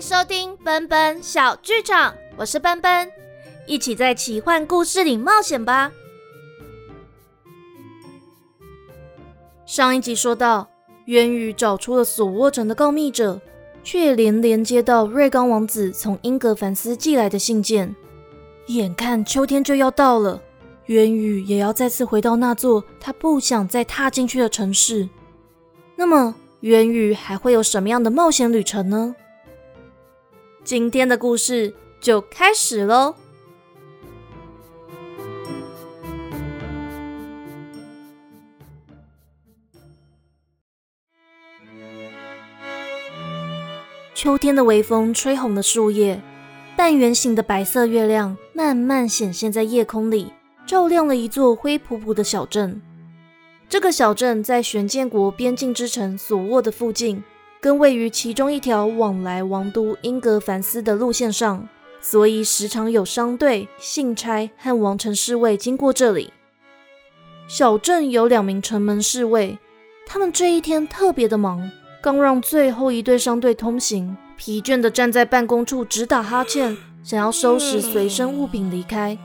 收听奔奔小剧场，我是奔奔，一起在奇幻故事里冒险吧。上一集说到，渊羽找出了索沃城的告密者，却连连接到瑞刚王子从英格凡斯寄来的信件。眼看秋天就要到了，渊羽也要再次回到那座他不想再踏进去的城市。那么，渊羽还会有什么样的冒险旅程呢？今天的故事就开始喽！秋天的微风吹红了树叶，半圆形的白色月亮慢慢显现在夜空里，照亮了一座灰扑扑的小镇。这个小镇在玄剑国边境之城索沃的附近。跟位于其中一条往来王都英格凡斯的路线上，所以时常有商队、信差和王城侍卫经过这里。小镇有两名城门侍卫，他们这一天特别的忙，刚让最后一队商队通行，疲倦的站在办公处直打哈欠，想要收拾随身物品离开。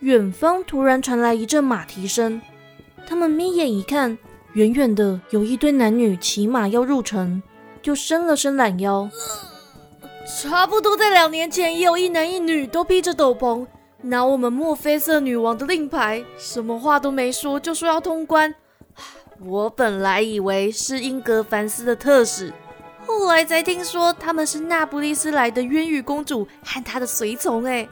远方突然传来一阵马蹄声，他们眯眼一看。远远的有一堆男女骑马要入城，就伸了伸懒腰。差不多在两年前，也有一男一女都披着斗篷，拿我们墨菲色女王的令牌，什么话都没说，就说要通关。我本来以为是英格凡斯的特使，后来才听说他们是那不勒斯来的渊羽公主和她的随从。哎，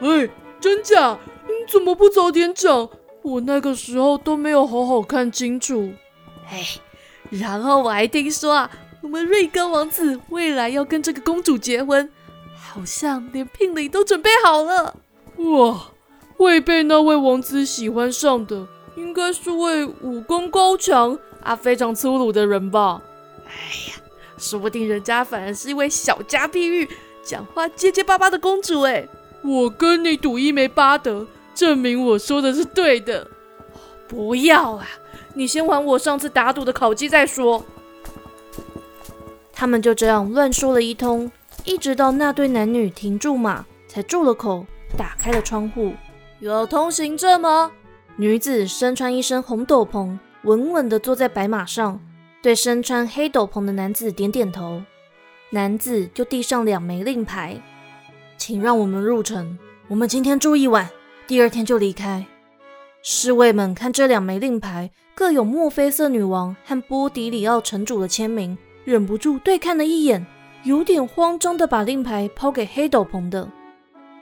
哎，真假？你怎么不早点讲？我那个时候都没有好好看清楚，哎，然后我还听说啊，我们瑞高王子未来要跟这个公主结婚，好像连聘礼都准备好了。哇，会被那位王子喜欢上的，应该是位武功高强啊非常粗鲁的人吧？哎呀，说不定人家反而是一位小家碧玉，讲话结结巴巴的公主。哎，我跟你赌一枚巴德。证明我说的是对的。不要啊！你先还我上次打赌的烤鸡再说。他们就这样乱说了一通，一直到那对男女停住马，才住了口，打开了窗户。有通行证吗？女子身穿一身红斗篷，稳稳地坐在白马上，对身穿黑斗篷的男子点点头。男子就递上两枚令牌，请让我们入城。我们今天住一晚。第二天就离开。侍卫们看这两枚令牌，各有墨菲色女王和波迪里奥城主的签名，忍不住对看了一眼，有点慌张的把令牌抛给黑斗篷的。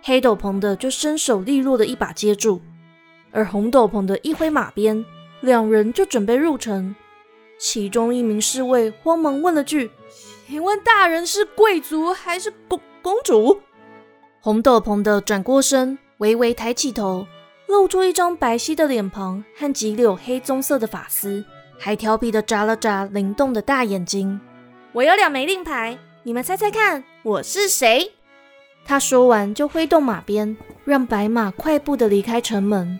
黑斗篷的就伸手利落的一把接住，而红斗篷的一挥马鞭，两人就准备入城。其中一名侍卫慌忙问了句：“请问大人是贵族还是公公主？”红斗篷的转过身。微微抬起头，露出一张白皙的脸庞和几绺黑棕色的发丝，还调皮的眨了眨灵动的大眼睛。我有两枚令牌，你们猜猜看，我是谁？他说完就挥动马鞭，让白马快步的离开城门。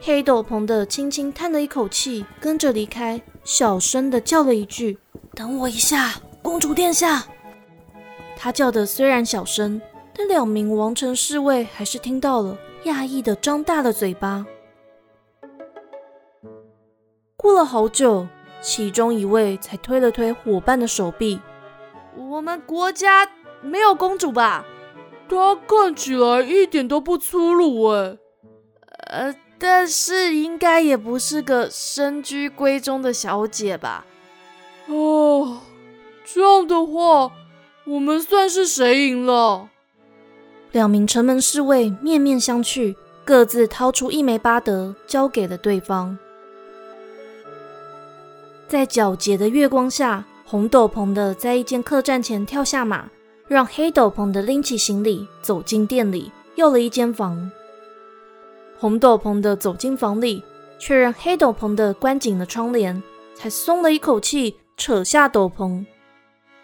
黑斗篷的轻轻叹了一口气，跟着离开，小声的叫了一句：“等我一下，公主殿下。”他叫的虽然小声。但两名王城侍卫还是听到了，讶异的张大了嘴巴。过了好久，其中一位才推了推伙伴的手臂：“我们国家没有公主吧？她看起来一点都不粗鲁哎。呃，但是应该也不是个深居闺中的小姐吧？哦，这样的话，我们算是谁赢了？”两名城门侍卫面面相觑，各自掏出一枚巴德，交给了对方。在皎洁的月光下，红斗篷的在一间客栈前跳下马，让黑斗篷的拎起行李走进店里，要了一间房。红斗篷的走进房里，确认黑斗篷的关紧了窗帘，才松了一口气，扯下斗篷。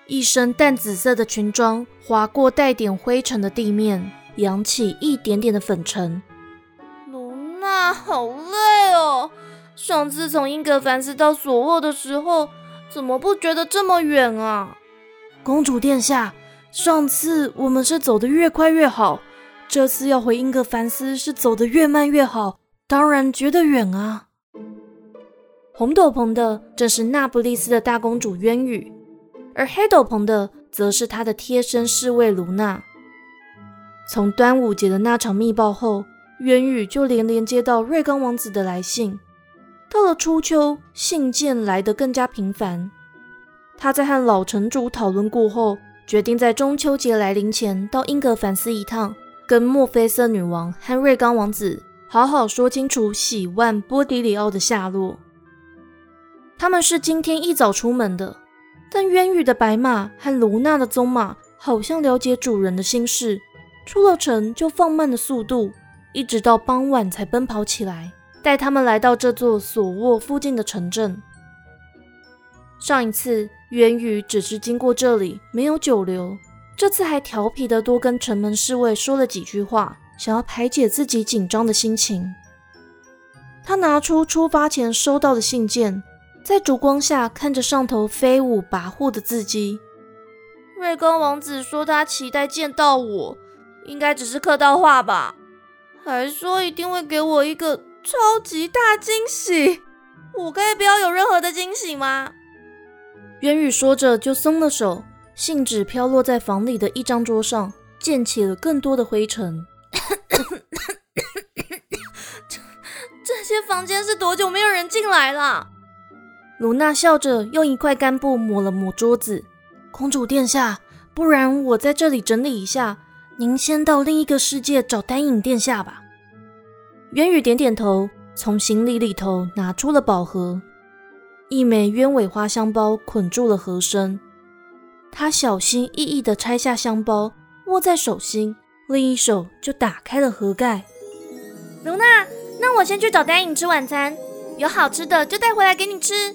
一身淡紫色的裙装划过带点灰尘的地面，扬起一点点的粉尘。卢娜，好累哦！上次从英格凡斯到索沃的时候，怎么不觉得这么远啊？公主殿下，上次我们是走得越快越好，这次要回英格凡斯是走得越慢越好，当然觉得远啊。”红斗篷的正是那不勒斯的大公主渊羽，而黑斗篷的则是他的贴身侍卫卢娜。从端午节的那场密报后，渊宇就连连接到瑞刚王子的来信。到了初秋，信件来得更加频繁。他在和老城主讨论过后，决定在中秋节来临前到英格凡斯一趟，跟墨菲瑟女王和瑞刚王子好好说清楚喜万波迪里奥的下落。他们是今天一早出门的，但渊羽的白马和卢娜的棕马好像了解主人的心事，出了城就放慢了速度，一直到傍晚才奔跑起来，带他们来到这座索沃附近的城镇。上一次渊羽只是经过这里，没有久留，这次还调皮的多跟城门侍卫说了几句话，想要排解自己紧张的心情。他拿出出发前收到的信件。在烛光下看着上头飞舞跋扈的字迹，瑞刚王子说他期待见到我，应该只是客套话吧？还说一定会给我一个超级大惊喜，我可以不要有任何的惊喜吗？渊羽说着就松了手，信纸飘落在房里的一张桌上，溅起了更多的灰尘。这这些房间是多久没有人进来了？卢娜笑着用一块干布抹了抹桌子。公主殿下，不然我在这里整理一下，您先到另一个世界找丹影殿下吧。渊羽点点头，从行李里头拿出了宝盒，一枚鸢尾花香包捆住了盒身。他小心翼翼地拆下香包，握在手心，另一手就打开了盒盖。卢娜，那我先去找丹影吃晚餐，有好吃的就带回来给你吃。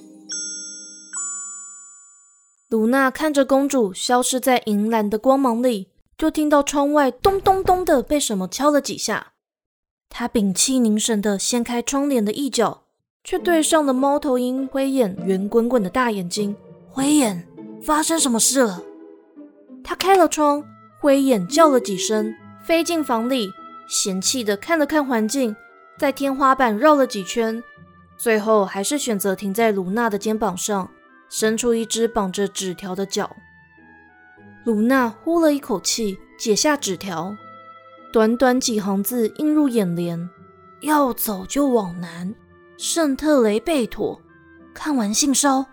卢娜看着公主消失在银蓝的光芒里，就听到窗外咚咚咚的被什么敲了几下。她屏气凝神的掀开窗帘的一角，却对上了猫头鹰灰眼圆滚滚的大眼睛。灰眼，发生什么事了？她开了窗，灰眼叫了几声，飞进房里，嫌弃的看了看环境，在天花板绕了几圈，最后还是选择停在卢娜的肩膀上。伸出一只绑着纸条的脚，卢娜呼了一口气，解下纸条，短短几行字映入眼帘：“要走就往南，圣特雷贝妥。”看完信烧，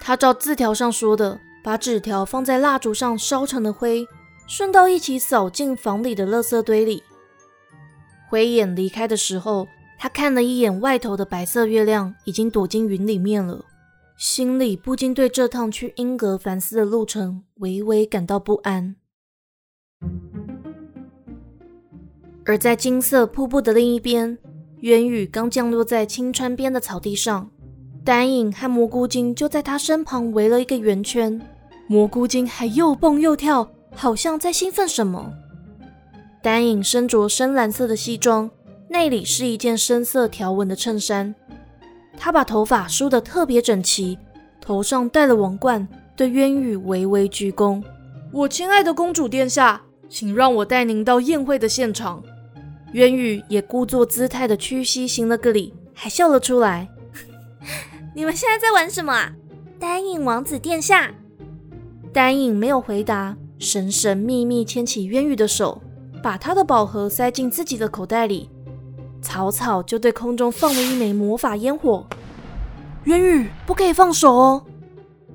他照字条上说的，把纸条放在蜡烛上烧成了灰，顺道一起扫进房里的垃圾堆里。灰眼离开的时候，他看了一眼外头的白色月亮，已经躲进云里面了。心里不禁对这趟去英格凡斯的路程微微感到不安。而在金色瀑布的另一边，渊羽刚降落在青川边的草地上，丹影和蘑菇精就在他身旁围了一个圆圈，蘑菇精还又蹦又跳，好像在兴奋什么。丹影身着深蓝色的西装，内里是一件深色条纹的衬衫。他把头发梳得特别整齐，头上戴了王冠，对渊羽微微鞠躬：“我亲爱的公主殿下，请让我带您到宴会的现场。”渊羽也故作姿态的屈膝行了个礼，还笑了出来：“ 你们现在在玩什么啊？”丹影王子殿下，丹影没有回答，神神秘秘牵起渊羽的手，把他的宝盒塞进自己的口袋里。草草就对空中放了一枚魔法烟火，渊宇不可以放手哦。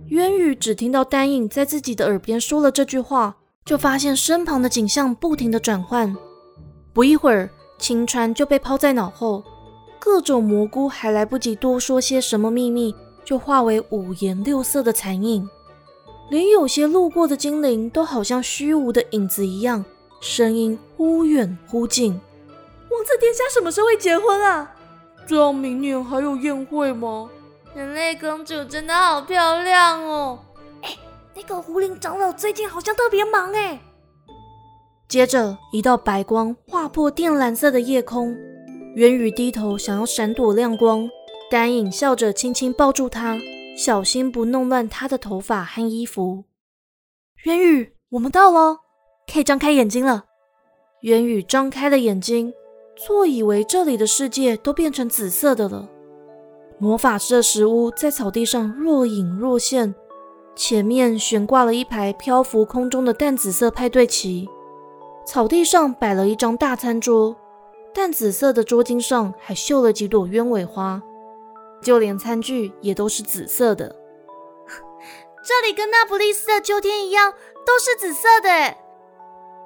渊宇只听到丹影在自己的耳边说了这句话，就发现身旁的景象不停的转换。不一会儿，青川就被抛在脑后，各种蘑菇还来不及多说些什么秘密，就化为五颜六色的残影，连有些路过的精灵都好像虚无的影子一样，声音忽远忽近。王子殿下什么时候会结婚啊？这样明年还有宴会吗？人类公主真的好漂亮哦！哎，那个狐狸长老最近好像特别忙哎。接着，一道白光划破靛蓝色的夜空，渊羽低头想要闪躲亮光，丹影笑着轻轻抱住他，小心不弄乱他的头发和衣服。渊宇，我们到了，可以张开眼睛了。渊宇张开了眼睛，错以为这里的世界都变成紫色的了。魔法师的石屋在草地上若隐若现，前面悬挂了一排漂浮空中的淡紫色派对旗，草地上摆了一张大餐桌，淡紫色的桌巾上还绣了几朵鸢尾花，就连餐具也都是紫色的。这里跟那不勒斯的秋天一样，都是紫色的。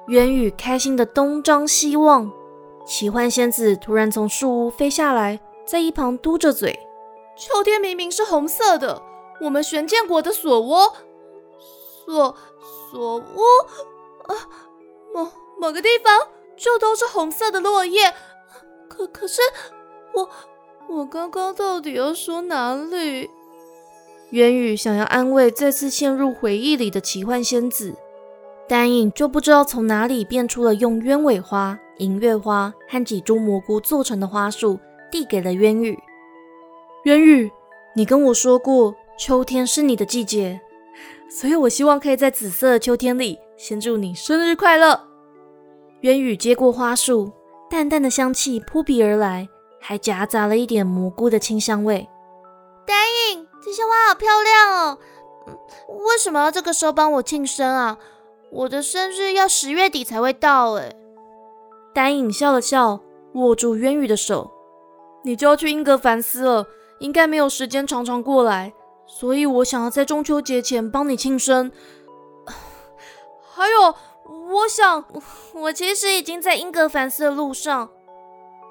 元宇开心的东张西望，奇幻仙子突然从树屋飞下来，在一旁嘟着嘴：“秋天明明是红色的，我们玄剑国的锁窝，锁锁屋啊，某某个地方就都是红色的落叶。可可是我我刚刚到底要说哪里？”渊宇想要安慰再次陷入回忆里的奇幻仙子，丹影就不知道从哪里变出了用鸢尾花、银月花和几株蘑菇做成的花束，递给了渊宇。渊宇，你跟我说过秋天是你的季节，所以我希望可以在紫色的秋天里，先祝你生日快乐。渊宇接过花束，淡淡的香气扑鼻而来，还夹杂了一点蘑菇的清香味。丹影。这些花好漂亮哦！为什么要这个时候帮我庆生啊？我的生日要十月底才会到哎。丹影笑了笑，握住渊宇的手：“你就要去英格凡斯了，应该没有时间常常过来，所以我想要在中秋节前帮你庆生。还有，我想，我其实已经在英格凡斯的路上。”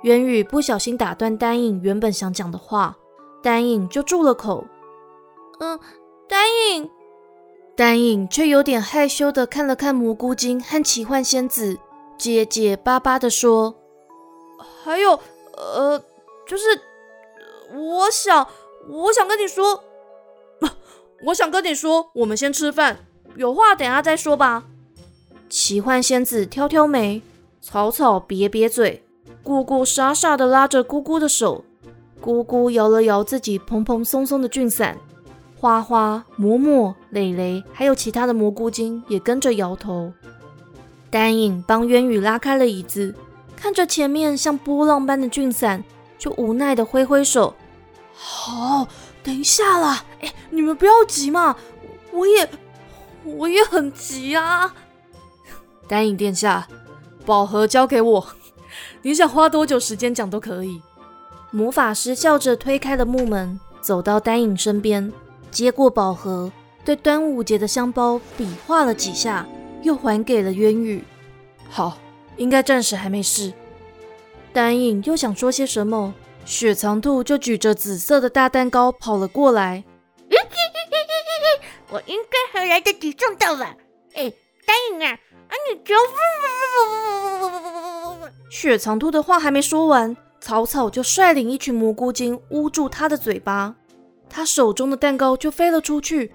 渊宇不小心打断丹影原本想讲的话，丹影就住了口。嗯，丹影，丹影却有点害羞的看了看蘑菇精和奇幻仙子，结结巴巴的说：“还有，呃，就是，我想，我想跟你说，我想跟你说，我们先吃饭，有话等下再说吧。”奇幻仙子挑挑眉，草草瘪瘪嘴，姑姑傻傻的拉着姑姑的手，姑姑摇了摇自己蓬蓬松松的俊伞。花花、嬷嬷、蕾蕾，还有其他的蘑菇精也跟着摇头。丹影帮渊宇拉开了椅子，看着前面像波浪般的俊伞，就无奈的挥挥手：“好，等一下啦！哎，你们不要急嘛，我也，我也很急啊。”丹影殿下，宝盒交给我，你想花多久时间讲都可以。魔法师笑着推开了木门，走到丹影身边。接过宝盒，对端午节的香包比划了几下，又还给了渊宇。好，应该暂时还没事。丹影又想说些什么，雪藏兔就举着紫色的大蛋糕跑了过来。我应该还来得及撞到了。哎，丹影啊，啊你就……雪藏兔的话还没说完，草草就率领一群蘑菇精捂住他的嘴巴。他手中的蛋糕就飞了出去，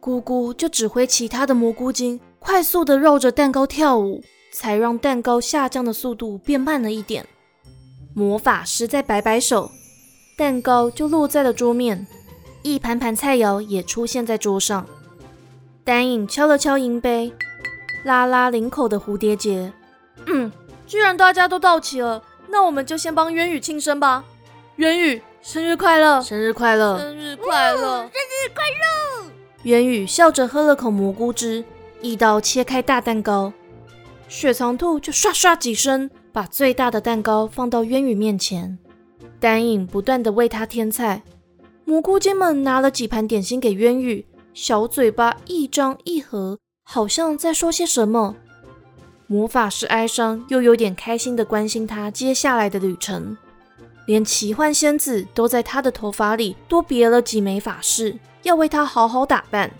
姑姑就指挥其他的蘑菇精快速的绕着蛋糕跳舞，才让蛋糕下降的速度变慢了一点。魔法师再摆摆手，蛋糕就落在了桌面，一盘盘菜肴也出现在桌上。丹影敲了敲银杯，拉拉领口的蝴蝶结。嗯，既然大家都到齐了，那我们就先帮渊宇庆生吧。渊宇。生日快乐！生日快乐！生日快乐！生日快乐！渊宇笑着喝了口蘑菇汁，一刀切开大蛋糕，雪藏兔就唰唰几声把最大的蛋糕放到渊宇面前，丹影不断的为他添菜，蘑菇精们拿了几盘点心给渊宇，小嘴巴一张一合，好像在说些什么。魔法师哀伤又有点开心的关心他接下来的旅程。连奇幻仙子都在他的头发里多别了几枚发饰，要为他好好打扮。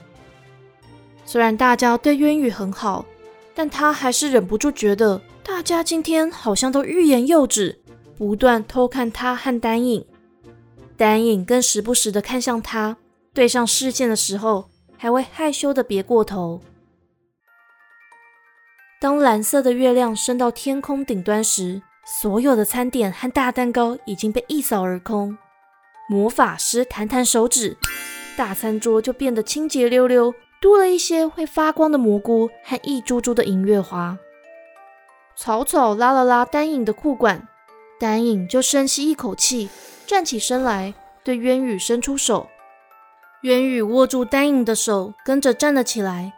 虽然大家对渊宇很好，但他还是忍不住觉得大家今天好像都欲言又止，不断偷看他和丹影。丹影更时不时的看向他，对上视线的时候还会害羞的别过头。当蓝色的月亮升到天空顶端时，所有的餐点和大蛋糕已经被一扫而空。魔法师弹弹手指，大餐桌就变得清洁溜溜，多了一些会发光的蘑菇和一株株的银月花。草草拉了拉丹影的裤管，丹影就深吸一口气，站起身来，对渊羽伸出手。渊羽握住丹影的手，跟着站了起来，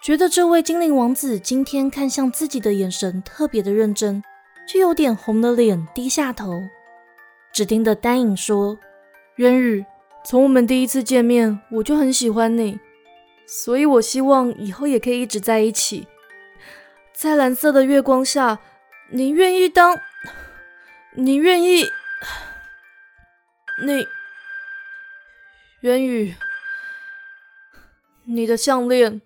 觉得这位精灵王子今天看向自己的眼神特别的认真，却有点红了脸，低下头，只听得丹影说：“渊羽，从我们第一次见面，我就很喜欢你，所以我希望以后也可以一直在一起。”在蓝色的月光下，你愿意当？你愿意？你，渊羽，你的项链。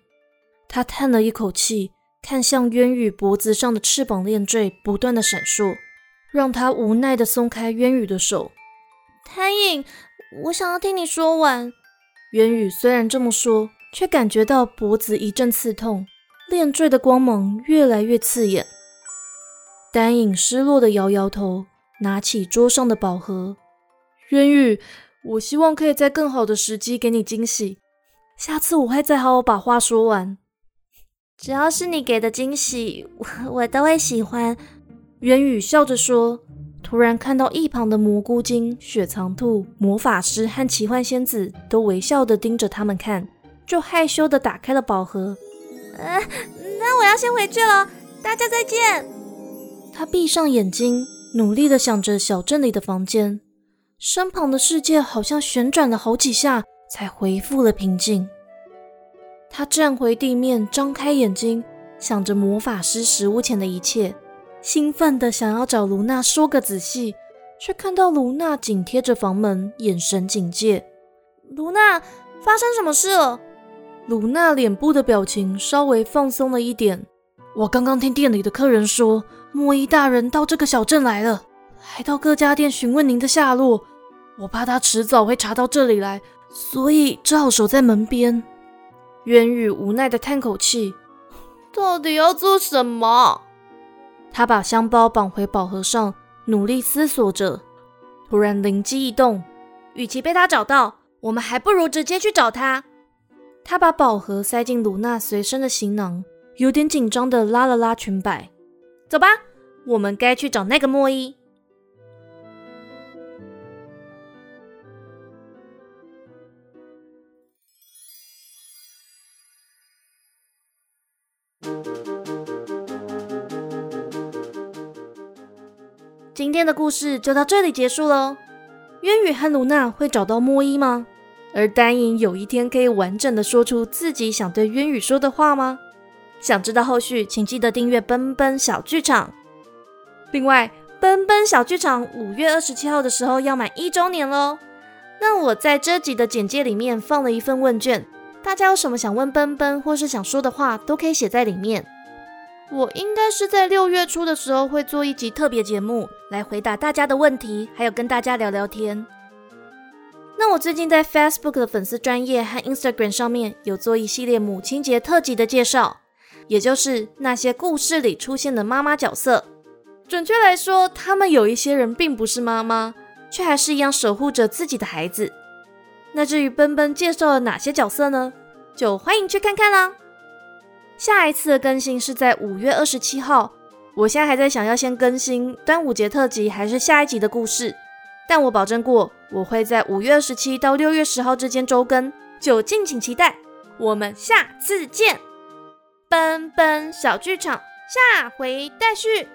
他叹了一口气，看向渊羽脖子上的翅膀链坠不断的闪烁，让他无奈的松开渊羽的手。谭影，我想要听你说完。渊羽虽然这么说，却感觉到脖子一阵刺痛。链坠的光芒越来越刺眼，丹影失落的摇摇头，拿起桌上的宝盒。渊羽，我希望可以在更好的时机给你惊喜，下次我会再好好把话说完。只要是你给的惊喜，我我都会喜欢。渊宇笑着说，突然看到一旁的蘑菇精、雪藏兔、魔法师和奇幻仙子都微笑的盯着他们看，就害羞的打开了宝盒。呃，那我要先回去了，大家再见。他闭上眼睛，努力的想着小镇里的房间，身旁的世界好像旋转了好几下，才恢复了平静。他站回地面，张开眼睛，想着魔法师食物前的一切，兴奋的想要找卢娜说个仔细，却看到卢娜紧贴着房门，眼神警戒。卢娜，发生什么事了？鲁娜脸部的表情稍微放松了一点。我刚刚听店里的客人说，莫伊大人到这个小镇来了，还到各家店询问您的下落。我怕他迟早会查到这里来，所以只好守在门边。渊宇无奈的叹口气，到底要做什么？他把香包绑回宝盒上，努力思索着。突然灵机一动，与其被他找到，我们还不如直接去找他。他把宝盒塞进鲁娜随身的行囊，有点紧张的拉了拉裙摆。走吧，我们该去找那个莫伊。今天的故事就到这里结束喽。渊羽和鲁娜会找到莫伊吗？而丹影有一天可以完整的说出自己想对渊羽说的话吗？想知道后续，请记得订阅奔奔小剧场。另外，奔奔小剧场五月二十七号的时候要满一周年喽。那我在这集的简介里面放了一份问卷，大家有什么想问奔奔或是想说的话，都可以写在里面。我应该是在六月初的时候会做一集特别节目，来回答大家的问题，还有跟大家聊聊天。那我最近在 Facebook 的粉丝专业和 Instagram 上面有做一系列母亲节特辑的介绍，也就是那些故事里出现的妈妈角色。准确来说，他们有一些人并不是妈妈，却还是一样守护着自己的孩子。那至于奔奔介绍了哪些角色呢？就欢迎去看看啦。下一次的更新是在五月二十七号。我现在还在想要先更新端午节特辑，还是下一集的故事。但我保证过，我会在五月二十七到六月十号之间周更，就敬请期待。我们下次见，奔奔小剧场下回待续。